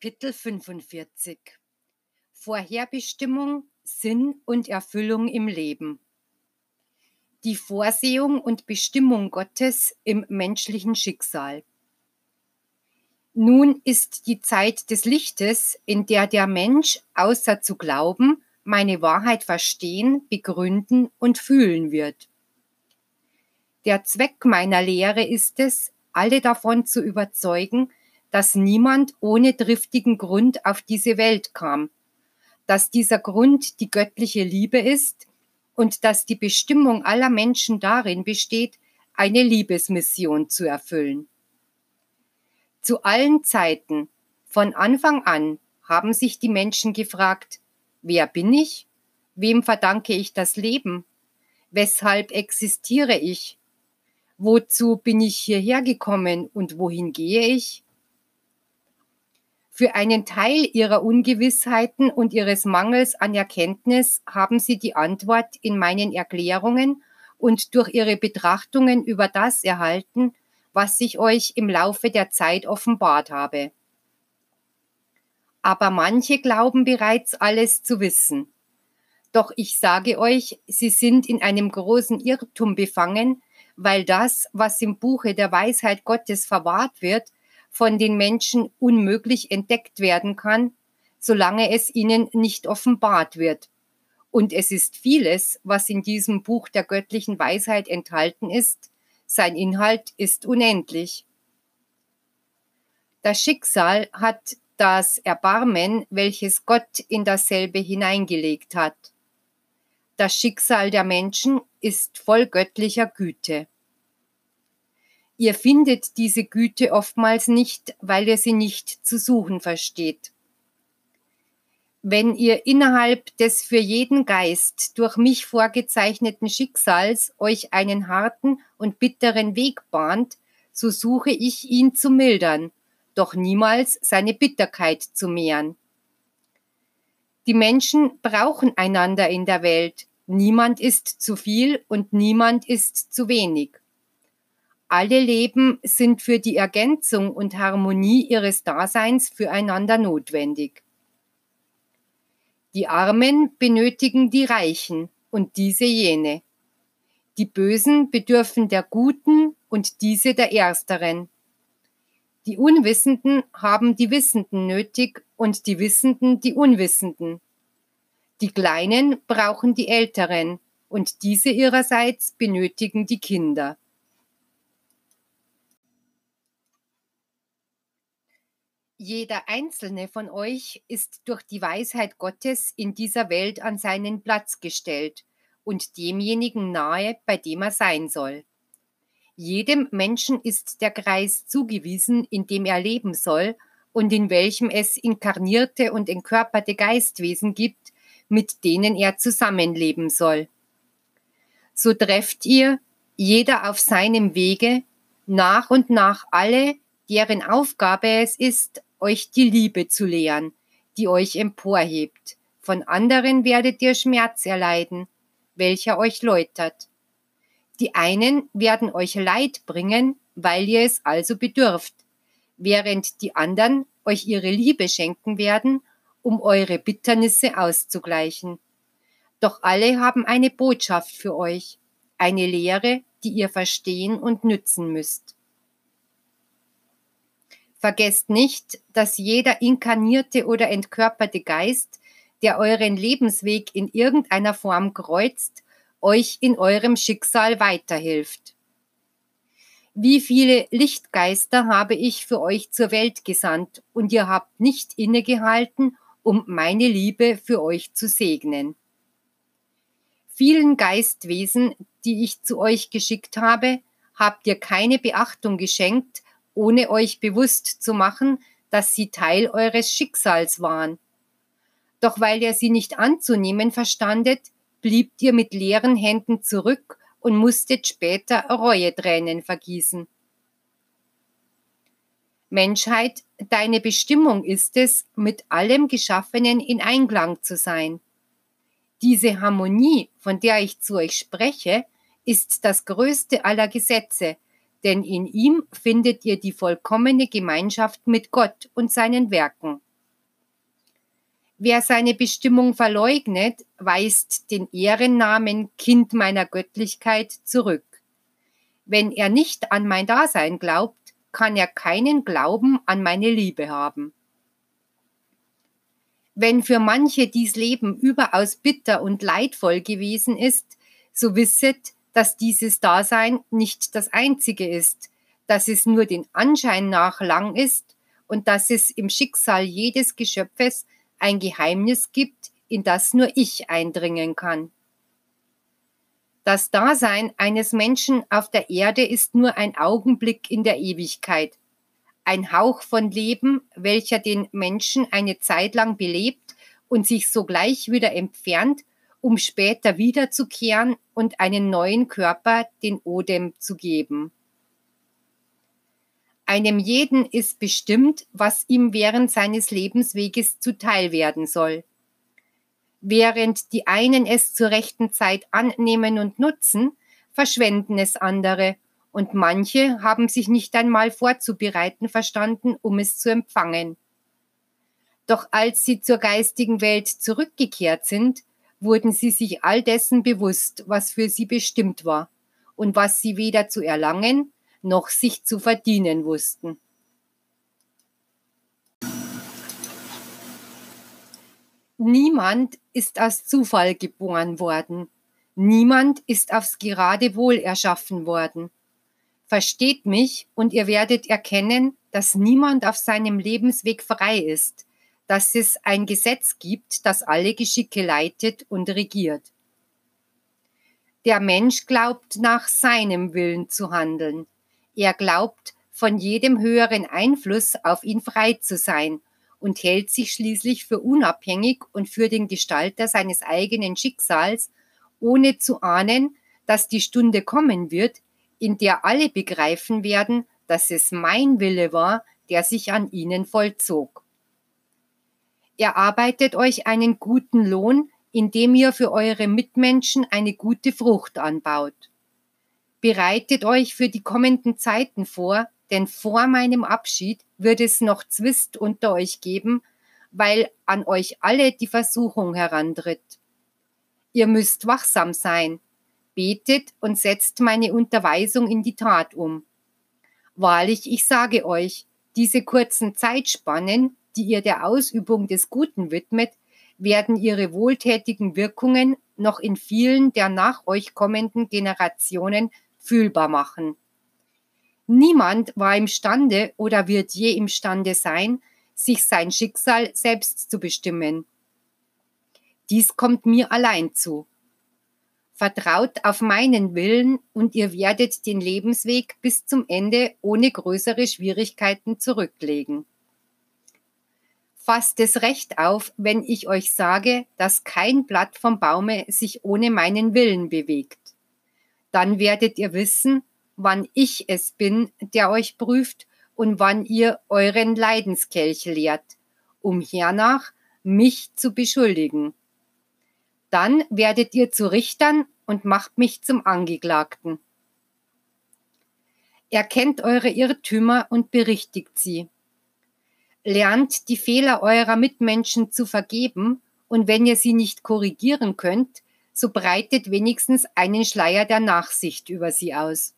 Kapitel 45 Vorherbestimmung, Sinn und Erfüllung im Leben. Die Vorsehung und Bestimmung Gottes im menschlichen Schicksal. Nun ist die Zeit des Lichtes, in der der Mensch außer zu glauben, meine Wahrheit verstehen, begründen und fühlen wird. Der Zweck meiner Lehre ist es, alle davon zu überzeugen, dass niemand ohne triftigen Grund auf diese Welt kam, dass dieser Grund die göttliche Liebe ist und dass die Bestimmung aller Menschen darin besteht, eine Liebesmission zu erfüllen. Zu allen Zeiten, von Anfang an, haben sich die Menschen gefragt, wer bin ich? Wem verdanke ich das Leben? Weshalb existiere ich? Wozu bin ich hierher gekommen und wohin gehe ich? Für einen Teil ihrer Ungewissheiten und ihres Mangels an Erkenntnis haben sie die Antwort in meinen Erklärungen und durch ihre Betrachtungen über das erhalten, was ich euch im Laufe der Zeit offenbart habe. Aber manche glauben bereits alles zu wissen. Doch ich sage euch, sie sind in einem großen Irrtum befangen, weil das, was im Buche der Weisheit Gottes verwahrt wird, von den Menschen unmöglich entdeckt werden kann, solange es ihnen nicht offenbart wird. Und es ist vieles, was in diesem Buch der göttlichen Weisheit enthalten ist, sein Inhalt ist unendlich. Das Schicksal hat das Erbarmen, welches Gott in dasselbe hineingelegt hat. Das Schicksal der Menschen ist voll göttlicher Güte. Ihr findet diese Güte oftmals nicht, weil ihr sie nicht zu suchen versteht. Wenn ihr innerhalb des für jeden Geist durch mich vorgezeichneten Schicksals euch einen harten und bitteren Weg bahnt, so suche ich ihn zu mildern, doch niemals seine Bitterkeit zu mehren. Die Menschen brauchen einander in der Welt. Niemand ist zu viel und niemand ist zu wenig. Alle Leben sind für die Ergänzung und Harmonie ihres Daseins füreinander notwendig. Die Armen benötigen die Reichen und diese jene. Die Bösen bedürfen der Guten und diese der Ersteren. Die Unwissenden haben die Wissenden nötig und die Wissenden die Unwissenden. Die Kleinen brauchen die Älteren und diese ihrerseits benötigen die Kinder. Jeder einzelne von euch ist durch die Weisheit Gottes in dieser Welt an seinen Platz gestellt und demjenigen nahe, bei dem er sein soll. Jedem Menschen ist der Kreis zugewiesen, in dem er leben soll und in welchem es inkarnierte und entkörperte Geistwesen gibt, mit denen er zusammenleben soll. So trefft ihr, jeder auf seinem Wege, nach und nach alle, deren Aufgabe es ist, euch die Liebe zu lehren, die euch emporhebt. Von anderen werdet ihr Schmerz erleiden, welcher euch läutert. Die einen werden euch Leid bringen, weil ihr es also bedürft, während die anderen euch ihre Liebe schenken werden, um eure Bitternisse auszugleichen. Doch alle haben eine Botschaft für euch, eine Lehre, die ihr verstehen und nützen müsst. Vergesst nicht, dass jeder inkarnierte oder entkörperte Geist, der euren Lebensweg in irgendeiner Form kreuzt, euch in eurem Schicksal weiterhilft. Wie viele Lichtgeister habe ich für euch zur Welt gesandt, und ihr habt nicht innegehalten, um meine Liebe für euch zu segnen. Vielen Geistwesen, die ich zu euch geschickt habe, habt ihr keine Beachtung geschenkt, ohne euch bewusst zu machen, dass sie Teil eures Schicksals waren. Doch weil ihr sie nicht anzunehmen verstandet, bliebt ihr mit leeren Händen zurück und musstet später Reuetränen vergießen. Menschheit, deine Bestimmung ist es, mit allem Geschaffenen in Einklang zu sein. Diese Harmonie, von der ich zu euch spreche, ist das größte aller Gesetze, denn in ihm findet ihr die vollkommene Gemeinschaft mit Gott und seinen Werken. Wer seine Bestimmung verleugnet, weist den Ehrennamen Kind meiner Göttlichkeit zurück. Wenn er nicht an mein Dasein glaubt, kann er keinen Glauben an meine Liebe haben. Wenn für manche dies Leben überaus bitter und leidvoll gewesen ist, so wisset, dass dieses Dasein nicht das einzige ist, dass es nur den Anschein nach lang ist und dass es im Schicksal jedes Geschöpfes ein Geheimnis gibt, in das nur ich eindringen kann. Das Dasein eines Menschen auf der Erde ist nur ein Augenblick in der Ewigkeit, ein Hauch von Leben, welcher den Menschen eine Zeit lang belebt und sich sogleich wieder entfernt, um später wiederzukehren und einen neuen Körper den Odem zu geben. Einem jeden ist bestimmt, was ihm während seines Lebensweges zuteil werden soll. Während die einen es zur rechten Zeit annehmen und nutzen, verschwenden es andere, und manche haben sich nicht einmal vorzubereiten verstanden, um es zu empfangen. Doch als sie zur geistigen Welt zurückgekehrt sind, wurden sie sich all dessen bewusst, was für sie bestimmt war und was sie weder zu erlangen noch sich zu verdienen wussten. Niemand ist aus Zufall geboren worden. Niemand ist aufs Geradewohl erschaffen worden. Versteht mich und ihr werdet erkennen, dass niemand auf seinem Lebensweg frei ist, dass es ein Gesetz gibt, das alle Geschicke leitet und regiert. Der Mensch glaubt nach seinem Willen zu handeln. Er glaubt, von jedem höheren Einfluss auf ihn frei zu sein und hält sich schließlich für unabhängig und für den Gestalter seines eigenen Schicksals, ohne zu ahnen, dass die Stunde kommen wird, in der alle begreifen werden, dass es mein Wille war, der sich an ihnen vollzog. Erarbeitet euch einen guten Lohn, indem ihr für eure Mitmenschen eine gute Frucht anbaut. Bereitet euch für die kommenden Zeiten vor, denn vor meinem Abschied wird es noch Zwist unter euch geben, weil an euch alle die Versuchung herantritt. Ihr müsst wachsam sein, betet und setzt meine Unterweisung in die Tat um. Wahrlich, ich sage euch, diese kurzen Zeitspannen, die ihr der Ausübung des Guten widmet, werden ihre wohltätigen Wirkungen noch in vielen der nach euch kommenden Generationen fühlbar machen. Niemand war imstande oder wird je imstande sein, sich sein Schicksal selbst zu bestimmen. Dies kommt mir allein zu. Vertraut auf meinen Willen und ihr werdet den Lebensweg bis zum Ende ohne größere Schwierigkeiten zurücklegen. Fasst es recht auf, wenn ich euch sage, dass kein Blatt vom Baume sich ohne meinen Willen bewegt dann werdet ihr wissen, wann ich es bin, der euch prüft und wann ihr euren Leidenskelch leert, um hernach mich zu beschuldigen. Dann werdet ihr zu Richtern und macht mich zum Angeklagten. Erkennt eure Irrtümer und berichtigt sie. Lernt die Fehler eurer Mitmenschen zu vergeben, und wenn ihr sie nicht korrigieren könnt, so breitet wenigstens einen Schleier der Nachsicht über sie aus.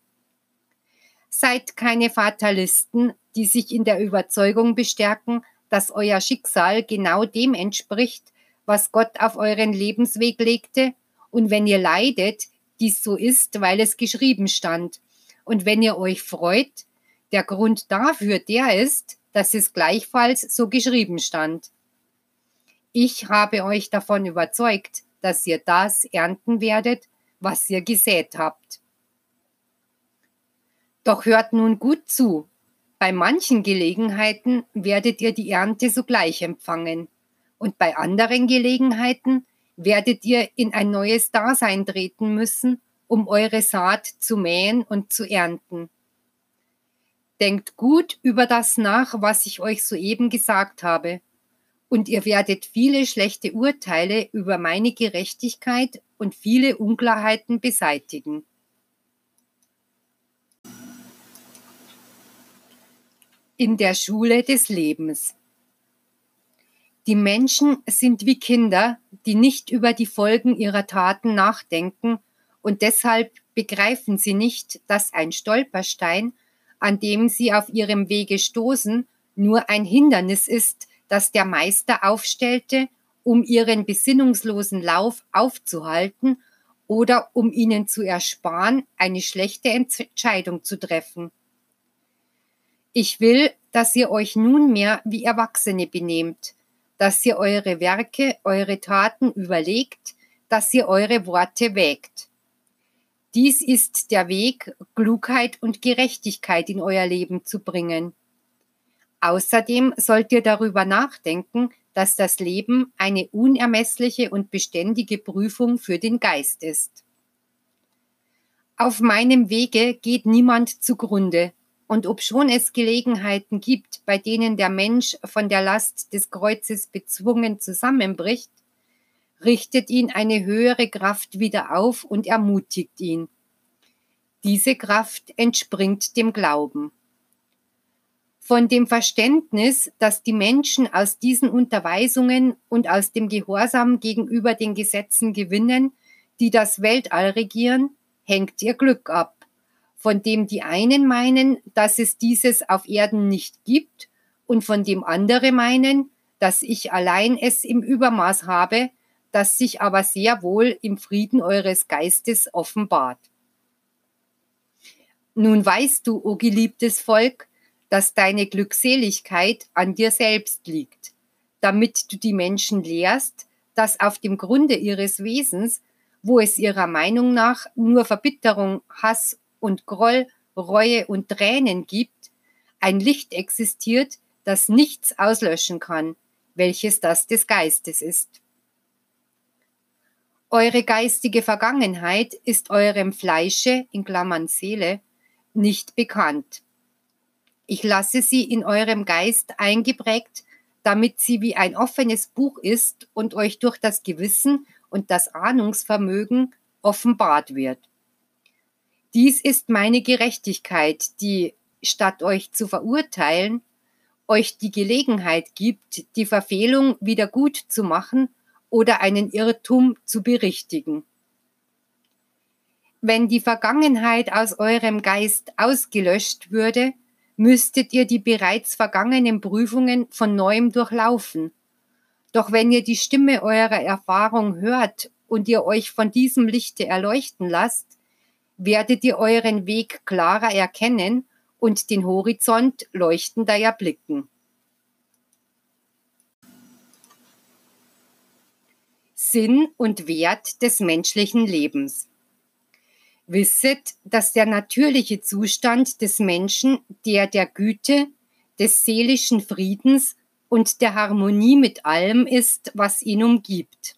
Seid keine Fatalisten, die sich in der Überzeugung bestärken, dass euer Schicksal genau dem entspricht, was Gott auf euren Lebensweg legte, und wenn ihr leidet, dies so ist, weil es geschrieben stand, und wenn ihr euch freut, der Grund dafür der ist, dass es gleichfalls so geschrieben stand. Ich habe euch davon überzeugt, dass ihr das ernten werdet, was ihr gesät habt. Doch hört nun gut zu. Bei manchen Gelegenheiten werdet ihr die Ernte sogleich empfangen, und bei anderen Gelegenheiten werdet ihr in ein neues Dasein treten müssen, um eure Saat zu mähen und zu ernten. Denkt gut über das nach, was ich euch soeben gesagt habe, und ihr werdet viele schlechte Urteile über meine Gerechtigkeit und viele Unklarheiten beseitigen. in der Schule des Lebens. Die Menschen sind wie Kinder, die nicht über die Folgen ihrer Taten nachdenken und deshalb begreifen sie nicht, dass ein Stolperstein, an dem sie auf ihrem Wege stoßen, nur ein Hindernis ist, das der Meister aufstellte, um ihren besinnungslosen Lauf aufzuhalten oder um ihnen zu ersparen, eine schlechte Entscheidung zu treffen. Ich will, dass ihr euch nunmehr wie Erwachsene benehmt, dass ihr eure Werke, eure Taten überlegt, dass ihr eure Worte wägt. Dies ist der Weg, Klugheit und Gerechtigkeit in euer Leben zu bringen. Außerdem sollt ihr darüber nachdenken, dass das Leben eine unermessliche und beständige Prüfung für den Geist ist. Auf meinem Wege geht niemand zugrunde, und obschon es Gelegenheiten gibt, bei denen der Mensch von der Last des Kreuzes bezwungen zusammenbricht, richtet ihn eine höhere Kraft wieder auf und ermutigt ihn. Diese Kraft entspringt dem Glauben von dem Verständnis, dass die Menschen aus diesen Unterweisungen und aus dem Gehorsam gegenüber den Gesetzen gewinnen, die das Weltall regieren, hängt ihr Glück ab, von dem die einen meinen, dass es dieses auf Erden nicht gibt und von dem andere meinen, dass ich allein es im Übermaß habe, das sich aber sehr wohl im Frieden eures Geistes offenbart. Nun weißt du, o geliebtes Volk, dass deine Glückseligkeit an dir selbst liegt, damit du die Menschen lehrst, dass auf dem Grunde ihres Wesens, wo es ihrer Meinung nach nur Verbitterung, Hass und Groll, Reue und Tränen gibt, ein Licht existiert, das nichts auslöschen kann, welches das des Geistes ist. Eure geistige Vergangenheit ist eurem Fleische, in Klammern Seele, nicht bekannt. Ich lasse sie in eurem Geist eingeprägt, damit sie wie ein offenes Buch ist und euch durch das Gewissen und das Ahnungsvermögen offenbart wird. Dies ist meine Gerechtigkeit, die, statt euch zu verurteilen, euch die Gelegenheit gibt, die Verfehlung wieder gut zu machen oder einen Irrtum zu berichtigen. Wenn die Vergangenheit aus eurem Geist ausgelöscht würde, müsstet ihr die bereits vergangenen Prüfungen von neuem durchlaufen. Doch wenn ihr die Stimme eurer Erfahrung hört und ihr euch von diesem Lichte erleuchten lasst, werdet ihr euren Weg klarer erkennen und den Horizont leuchtender erblicken. Sinn und Wert des menschlichen Lebens. Wisset, dass der natürliche Zustand des Menschen der der Güte, des seelischen Friedens und der Harmonie mit allem ist, was ihn umgibt.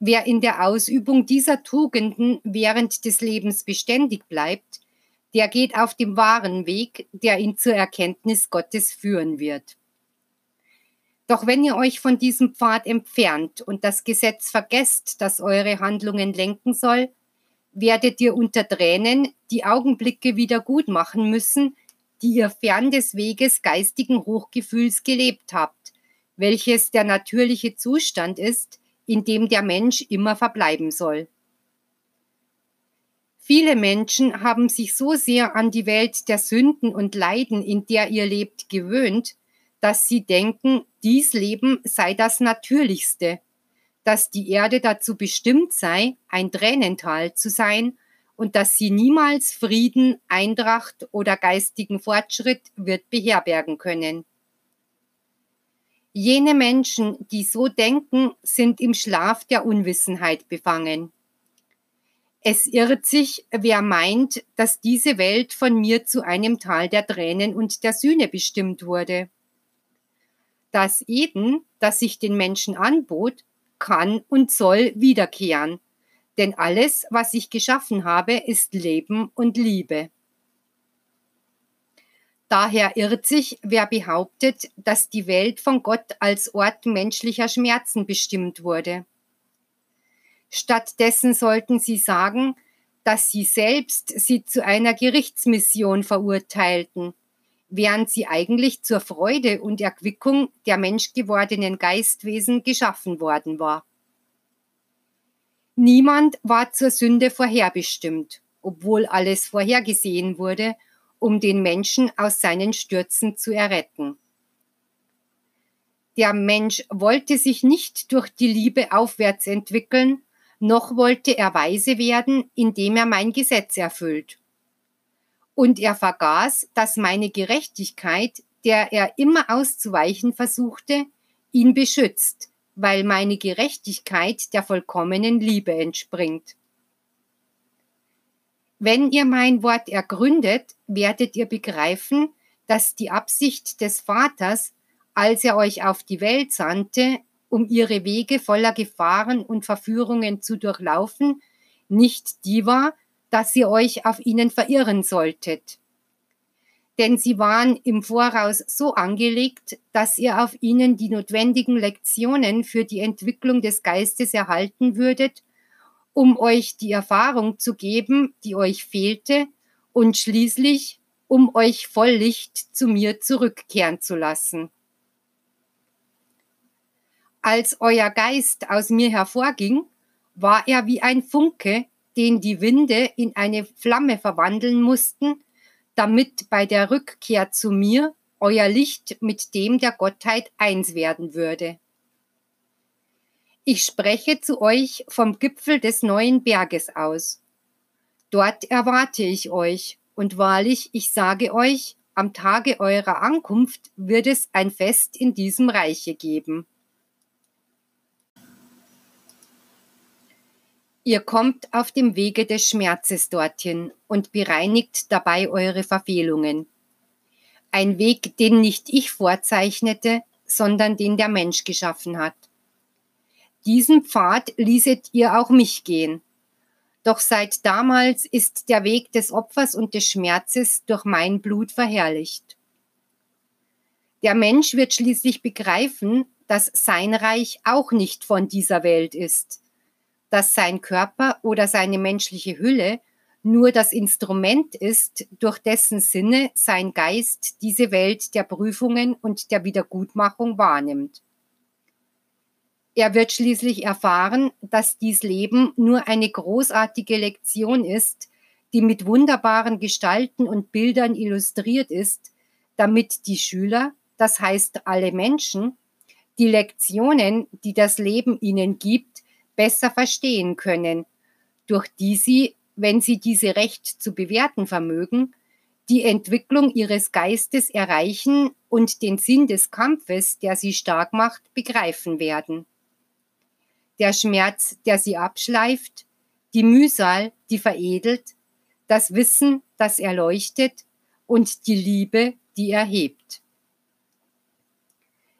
Wer in der Ausübung dieser Tugenden während des Lebens beständig bleibt, der geht auf dem wahren Weg, der ihn zur Erkenntnis Gottes führen wird. Doch wenn ihr euch von diesem Pfad entfernt und das Gesetz vergesst, das eure Handlungen lenken soll, werdet ihr unter Tränen die Augenblicke wieder gut machen müssen, die ihr fern des Weges geistigen Hochgefühls gelebt habt, welches der natürliche Zustand ist, in dem der Mensch immer verbleiben soll. Viele Menschen haben sich so sehr an die Welt der Sünden und Leiden, in der ihr lebt, gewöhnt, dass sie denken, dies Leben sei das Natürlichste dass die Erde dazu bestimmt sei, ein Tränental zu sein und dass sie niemals Frieden, Eintracht oder geistigen Fortschritt wird beherbergen können. Jene Menschen, die so denken, sind im Schlaf der Unwissenheit befangen. Es irrt sich, wer meint, dass diese Welt von mir zu einem Tal der Tränen und der Sühne bestimmt wurde. Das Eden, das sich den Menschen anbot, kann und soll wiederkehren. Denn alles, was ich geschaffen habe, ist Leben und Liebe. Daher irrt sich, wer behauptet, dass die Welt von Gott als Ort menschlicher Schmerzen bestimmt wurde. Stattdessen sollten sie sagen, dass sie selbst sie zu einer Gerichtsmission verurteilten, während sie eigentlich zur Freude und Erquickung der menschgewordenen Geistwesen geschaffen worden war. Niemand war zur Sünde vorherbestimmt, obwohl alles vorhergesehen wurde, um den Menschen aus seinen Stürzen zu erretten. Der Mensch wollte sich nicht durch die Liebe aufwärts entwickeln, noch wollte er weise werden, indem er mein Gesetz erfüllt. Und er vergaß, dass meine Gerechtigkeit, der er immer auszuweichen versuchte, ihn beschützt, weil meine Gerechtigkeit der vollkommenen Liebe entspringt. Wenn ihr mein Wort ergründet, werdet ihr begreifen, dass die Absicht des Vaters als er euch auf die Welt sandte, um ihre Wege voller Gefahren und Verführungen zu durchlaufen, nicht die war, dass ihr euch auf ihnen verirren solltet. Denn sie waren im Voraus so angelegt, dass ihr auf ihnen die notwendigen Lektionen für die Entwicklung des Geistes erhalten würdet, um euch die Erfahrung zu geben, die euch fehlte, und schließlich, um euch voll Licht zu mir zurückkehren zu lassen als euer Geist aus mir hervorging, war er wie ein Funke, den die Winde in eine Flamme verwandeln mussten, damit bei der Rückkehr zu mir euer Licht mit dem der Gottheit eins werden würde. Ich spreche zu euch vom Gipfel des neuen Berges aus. Dort erwarte ich euch, und wahrlich, ich sage euch, am Tage eurer Ankunft wird es ein Fest in diesem Reiche geben. Ihr kommt auf dem Wege des Schmerzes dorthin und bereinigt dabei eure Verfehlungen. Ein Weg, den nicht ich vorzeichnete, sondern den der Mensch geschaffen hat. Diesen Pfad ließet ihr auch mich gehen. Doch seit damals ist der Weg des Opfers und des Schmerzes durch mein Blut verherrlicht. Der Mensch wird schließlich begreifen, dass sein Reich auch nicht von dieser Welt ist dass sein Körper oder seine menschliche Hülle nur das Instrument ist, durch dessen Sinne sein Geist diese Welt der Prüfungen und der Wiedergutmachung wahrnimmt. Er wird schließlich erfahren, dass dies Leben nur eine großartige Lektion ist, die mit wunderbaren Gestalten und Bildern illustriert ist, damit die Schüler, das heißt alle Menschen, die Lektionen, die das Leben ihnen gibt, besser verstehen können, durch die sie, wenn sie diese recht zu bewerten vermögen, die Entwicklung ihres Geistes erreichen und den Sinn des Kampfes, der sie stark macht, begreifen werden. Der Schmerz, der sie abschleift, die Mühsal, die veredelt, das Wissen, das erleuchtet und die Liebe, die erhebt.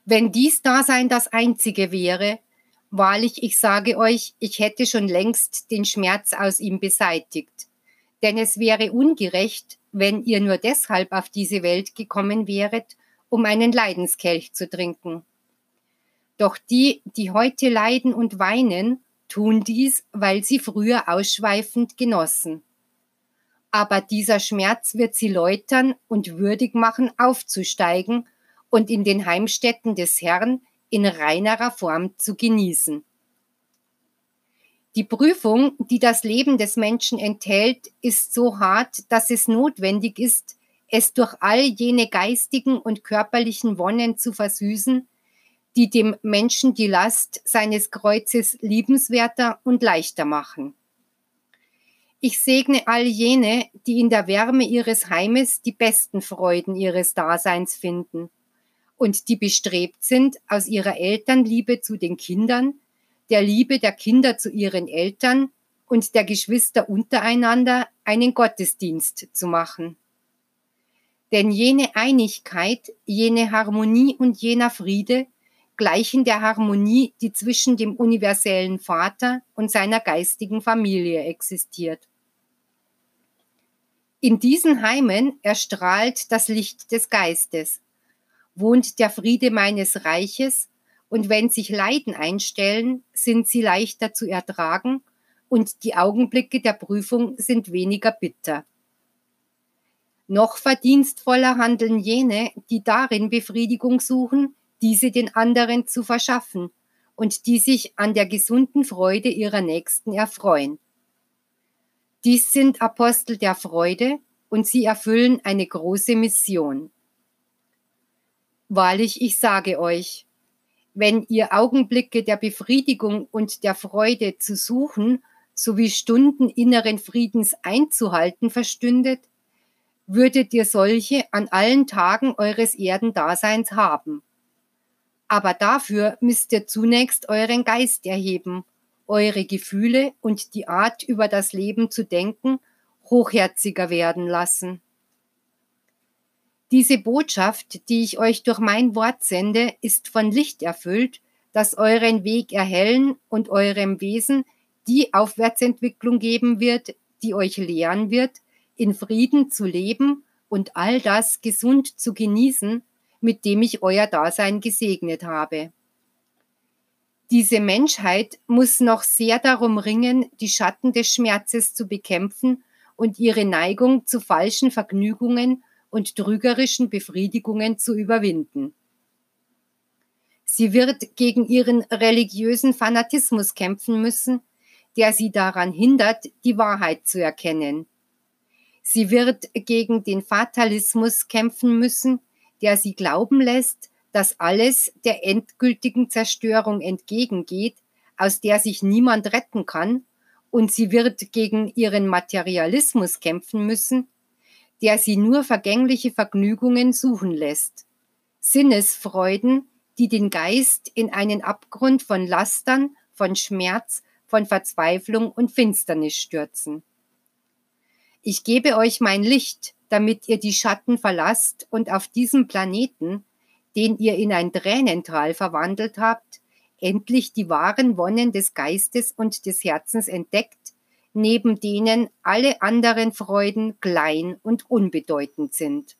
Wenn dies Dasein das einzige wäre, Wahrlich, ich sage euch, ich hätte schon längst den Schmerz aus ihm beseitigt. Denn es wäre ungerecht, wenn ihr nur deshalb auf diese Welt gekommen wäret, um einen Leidenskelch zu trinken. Doch die, die heute leiden und weinen, tun dies, weil sie früher ausschweifend genossen. Aber dieser Schmerz wird sie läutern und würdig machen, aufzusteigen und in den Heimstätten des Herrn in reinerer Form zu genießen. Die Prüfung, die das Leben des Menschen enthält, ist so hart, dass es notwendig ist, es durch all jene geistigen und körperlichen Wonnen zu versüßen, die dem Menschen die Last seines Kreuzes liebenswerter und leichter machen. Ich segne all jene, die in der Wärme ihres Heimes die besten Freuden ihres Daseins finden und die bestrebt sind, aus ihrer Elternliebe zu den Kindern, der Liebe der Kinder zu ihren Eltern und der Geschwister untereinander einen Gottesdienst zu machen. Denn jene Einigkeit, jene Harmonie und jener Friede gleichen der Harmonie, die zwischen dem universellen Vater und seiner geistigen Familie existiert. In diesen Heimen erstrahlt das Licht des Geistes, wohnt der Friede meines Reiches, und wenn sich Leiden einstellen, sind sie leichter zu ertragen, und die Augenblicke der Prüfung sind weniger bitter. Noch verdienstvoller handeln jene, die darin Befriedigung suchen, diese den anderen zu verschaffen und die sich an der gesunden Freude ihrer Nächsten erfreuen. Dies sind Apostel der Freude und sie erfüllen eine große Mission. Wahrlich, ich sage euch, wenn ihr Augenblicke der Befriedigung und der Freude zu suchen sowie Stunden inneren Friedens einzuhalten verstündet, würdet ihr solche an allen Tagen eures Erdendaseins haben. Aber dafür müsst ihr zunächst euren Geist erheben, eure Gefühle und die Art über das Leben zu denken hochherziger werden lassen. Diese Botschaft, die ich euch durch mein Wort sende, ist von Licht erfüllt, das euren Weg erhellen und eurem Wesen die Aufwärtsentwicklung geben wird, die euch lehren wird, in Frieden zu leben und all das gesund zu genießen, mit dem ich euer Dasein gesegnet habe. Diese Menschheit muss noch sehr darum ringen, die Schatten des Schmerzes zu bekämpfen und ihre Neigung zu falschen Vergnügungen und trügerischen Befriedigungen zu überwinden. Sie wird gegen ihren religiösen Fanatismus kämpfen müssen, der sie daran hindert, die Wahrheit zu erkennen. Sie wird gegen den Fatalismus kämpfen müssen, der sie glauben lässt, dass alles der endgültigen Zerstörung entgegengeht, aus der sich niemand retten kann, und sie wird gegen ihren Materialismus kämpfen müssen, der sie nur vergängliche Vergnügungen suchen lässt. Sinnesfreuden, die den Geist in einen Abgrund von Lastern, von Schmerz, von Verzweiflung und Finsternis stürzen. Ich gebe euch mein Licht, damit ihr die Schatten verlasst und auf diesem Planeten, den ihr in ein Tränental verwandelt habt, endlich die wahren Wonnen des Geistes und des Herzens entdeckt, neben denen alle anderen Freuden klein und unbedeutend sind.